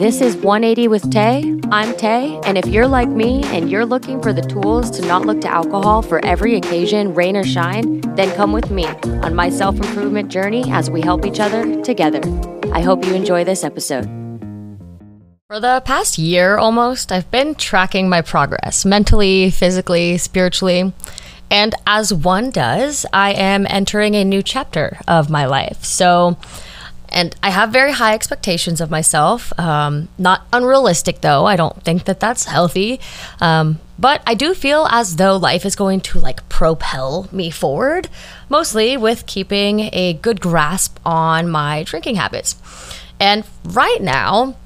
This is 180 with Tay. I'm Tay, and if you're like me and you're looking for the tools to not look to alcohol for every occasion, rain or shine, then come with me on my self improvement journey as we help each other together. I hope you enjoy this episode. For the past year almost, I've been tracking my progress mentally, physically, spiritually. And as one does, I am entering a new chapter of my life. So, and I have very high expectations of myself. Um, not unrealistic, though. I don't think that that's healthy. Um, but I do feel as though life is going to like propel me forward, mostly with keeping a good grasp on my drinking habits. And right now,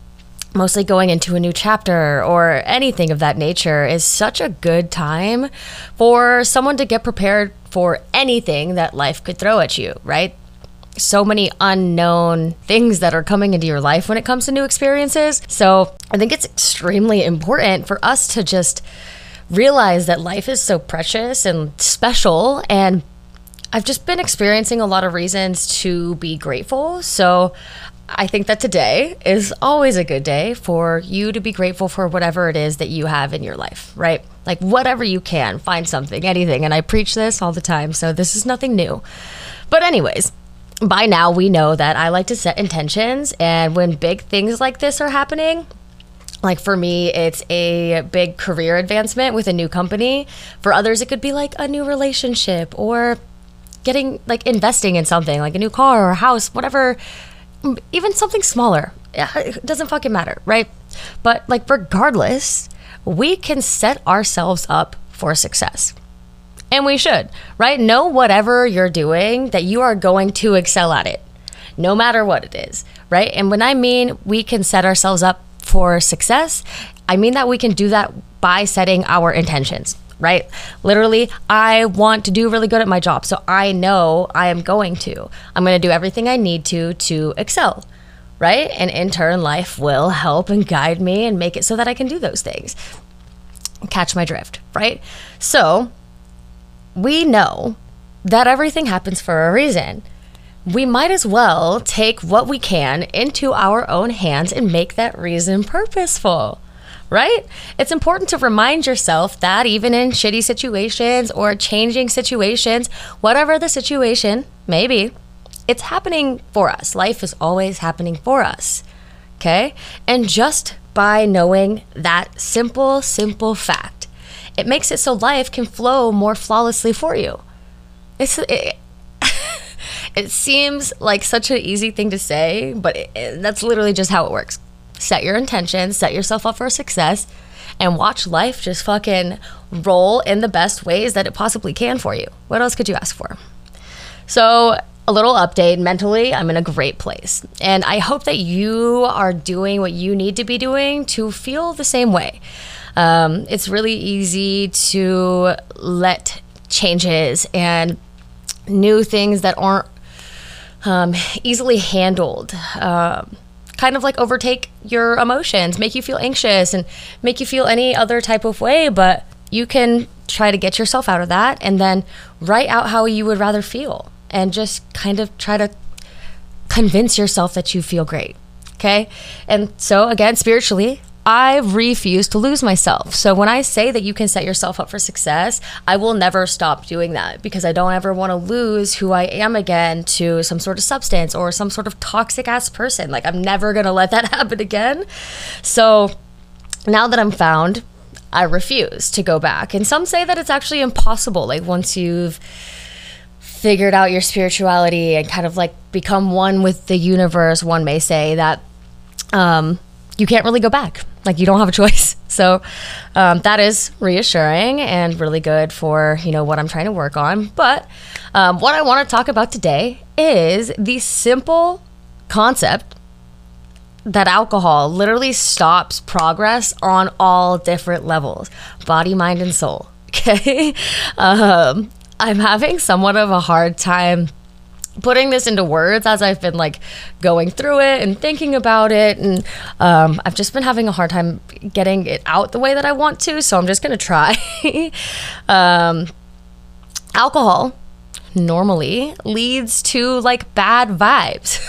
mostly going into a new chapter or anything of that nature is such a good time for someone to get prepared for anything that life could throw at you, right? So many unknown things that are coming into your life when it comes to new experiences. So I think it's extremely important for us to just realize that life is so precious and special. And I've just been experiencing a lot of reasons to be grateful. So I think that today is always a good day for you to be grateful for whatever it is that you have in your life, right? Like whatever you can, find something, anything. And I preach this all the time. So this is nothing new. But, anyways, by now we know that I like to set intentions. And when big things like this are happening, like for me, it's a big career advancement with a new company. For others, it could be like a new relationship or getting like investing in something like a new car or a house, whatever, even something smaller. It doesn't fucking matter, right? But like, regardless, we can set ourselves up for success. And we should, right? Know whatever you're doing that you are going to excel at it, no matter what it is, right? And when I mean we can set ourselves up for success, I mean that we can do that by setting our intentions, right? Literally, I want to do really good at my job. So I know I am going to. I'm going to do everything I need to to excel, right? And in turn, life will help and guide me and make it so that I can do those things. Catch my drift, right? So we know that everything happens for a reason. We might as well take what we can into our own hands and make that reason purposeful, right? It's important to remind yourself that even in shitty situations or changing situations, whatever the situation may be, it's happening for us. Life is always happening for us, okay? And just by knowing that simple, simple fact, it makes it so life can flow more flawlessly for you. It's it, it seems like such an easy thing to say, but it, it, that's literally just how it works. Set your intentions, set yourself up for success, and watch life just fucking roll in the best ways that it possibly can for you. What else could you ask for? So, a little update mentally, I'm in a great place. And I hope that you are doing what you need to be doing to feel the same way. Um, it's really easy to let changes and new things that aren't um, easily handled. Uh, kind of like overtake your emotions, make you feel anxious, and make you feel any other type of way. But you can try to get yourself out of that and then write out how you would rather feel and just kind of try to convince yourself that you feel great. Okay. And so, again, spiritually, I refuse to lose myself. So when I say that you can set yourself up for success, I will never stop doing that because I don't ever want to lose who I am again to some sort of substance or some sort of toxic ass person. Like I'm never going to let that happen again. So now that I'm found, I refuse to go back. And some say that it's actually impossible. Like once you've figured out your spirituality and kind of like become one with the universe, one may say that um, you can't really go back. Like you don't have a choice. So um, that is reassuring and really good for you know what I'm trying to work on. But um, what I want to talk about today is the simple concept that alcohol literally stops progress on all different levels body mind and soul okay um, i'm having somewhat of a hard time putting this into words as I've been like going through it and thinking about it. And um, I've just been having a hard time getting it out the way that I want to. So I'm just going to try. um, alcohol, normally leads to like bad vibes.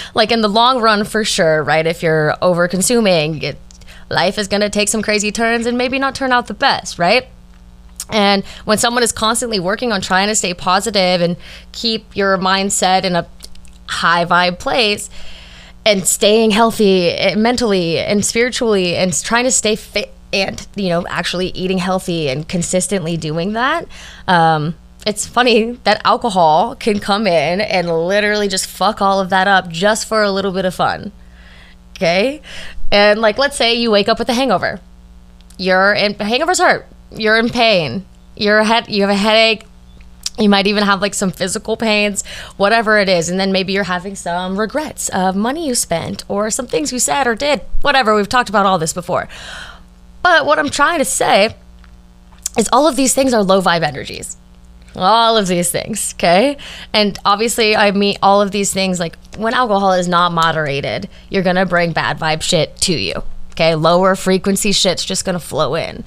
like in the long run, for sure, right? If you're over consuming, it, life is going to take some crazy turns and maybe not turn out the best, right? And when someone is constantly working on trying to stay positive and keep your mindset in a high vibe place and staying healthy eh, mentally and spiritually and trying to stay fit and you know actually eating healthy and consistently doing that um, it's funny that alcohol can come in and literally just fuck all of that up just for a little bit of fun okay? And like let's say you wake up with a hangover. You're in hangovers hurt you're in pain you're head you have a headache you might even have like some physical pains, whatever it is. And then maybe you're having some regrets of money you spent or some things you said or did, whatever. We've talked about all this before. But what I'm trying to say is all of these things are low vibe energies. All of these things, okay? And obviously, I mean, all of these things, like when alcohol is not moderated, you're gonna bring bad vibe shit to you, okay? Lower frequency shit's just gonna flow in.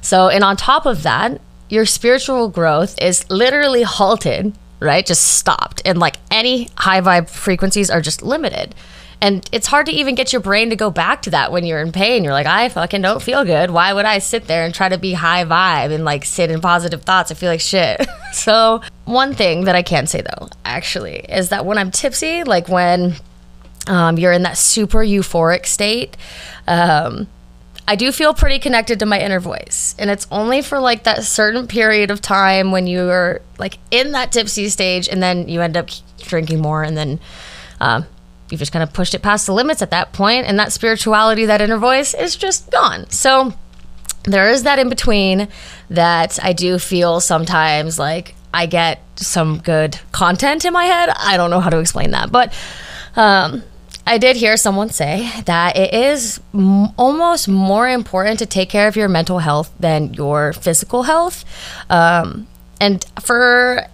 So, and on top of that, your spiritual growth is literally halted, right? Just stopped. And like any high vibe frequencies are just limited. And it's hard to even get your brain to go back to that when you're in pain. You're like, I fucking don't feel good. Why would I sit there and try to be high vibe and like sit in positive thoughts? I feel like shit. so, one thing that I can say though, actually, is that when I'm tipsy, like when um, you're in that super euphoric state, um, I do feel pretty connected to my inner voice. And it's only for like that certain period of time when you are like in that tipsy stage and then you end up drinking more and then um, you've just kind of pushed it past the limits at that point and that spirituality, that inner voice is just gone. So there is that in between that I do feel sometimes like I get some good content in my head. I don't know how to explain that, but um, I did hear someone say that it is m- almost more important to take care of your mental health than your physical health. Um, and for,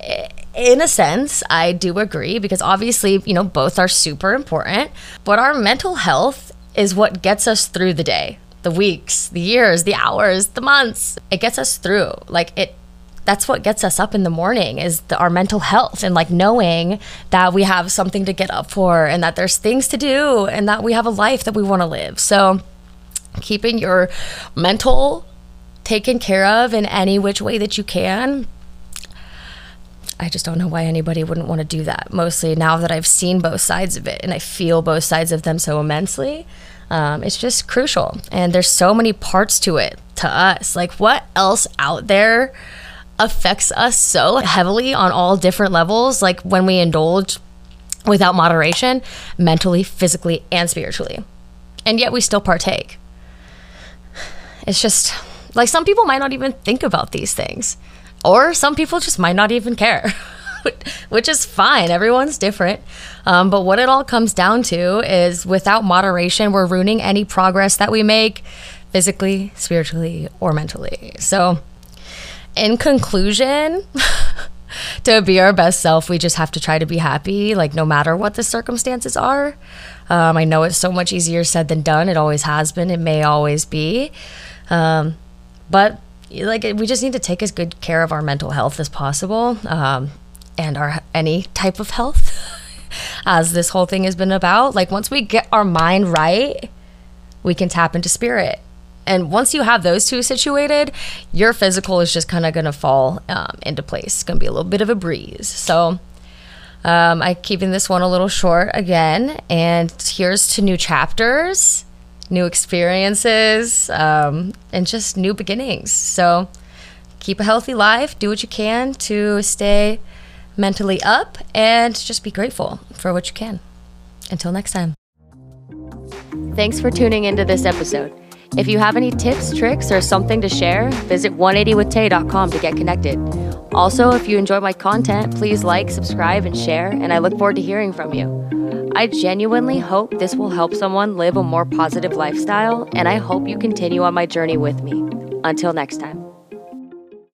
in a sense, I do agree because obviously, you know, both are super important, but our mental health is what gets us through the day, the weeks, the years, the hours, the months. It gets us through. Like it that's what gets us up in the morning is the, our mental health and like knowing that we have something to get up for and that there's things to do and that we have a life that we want to live. So keeping your mental taken care of in any which way that you can. I just don't know why anybody wouldn't want to do that. Mostly now that I've seen both sides of it and I feel both sides of them so immensely. Um, it's just crucial. And there's so many parts to it to us. Like, what else out there affects us so heavily on all different levels. Like when we indulge without moderation, mentally, physically, and spiritually. And yet we still partake. It's just like some people might not even think about these things, or some people just might not even care. which is fine. Everyone's different. Um, but what it all comes down to is without moderation, we're ruining any progress that we make physically, spiritually, or mentally. So in conclusion, to be our best self, we just have to try to be happy, like no matter what the circumstances are. Um, I know it's so much easier said than done. It always has been. It may always be. Um, but like we just need to take as good care of our mental health as possible um, and our any type of health as this whole thing has been about like once we get our mind right we can tap into spirit and once you have those two situated, your physical is just kind of going to fall um, into place. It's going to be a little bit of a breeze. So um, I'm keeping this one a little short again. And here's to new chapters, new experiences, um, and just new beginnings. So keep a healthy life, do what you can to stay mentally up, and just be grateful for what you can. Until next time. Thanks for tuning into this episode. If you have any tips, tricks, or something to share, visit 180withtay.com to get connected. Also, if you enjoy my content, please like, subscribe, and share, and I look forward to hearing from you. I genuinely hope this will help someone live a more positive lifestyle, and I hope you continue on my journey with me. Until next time.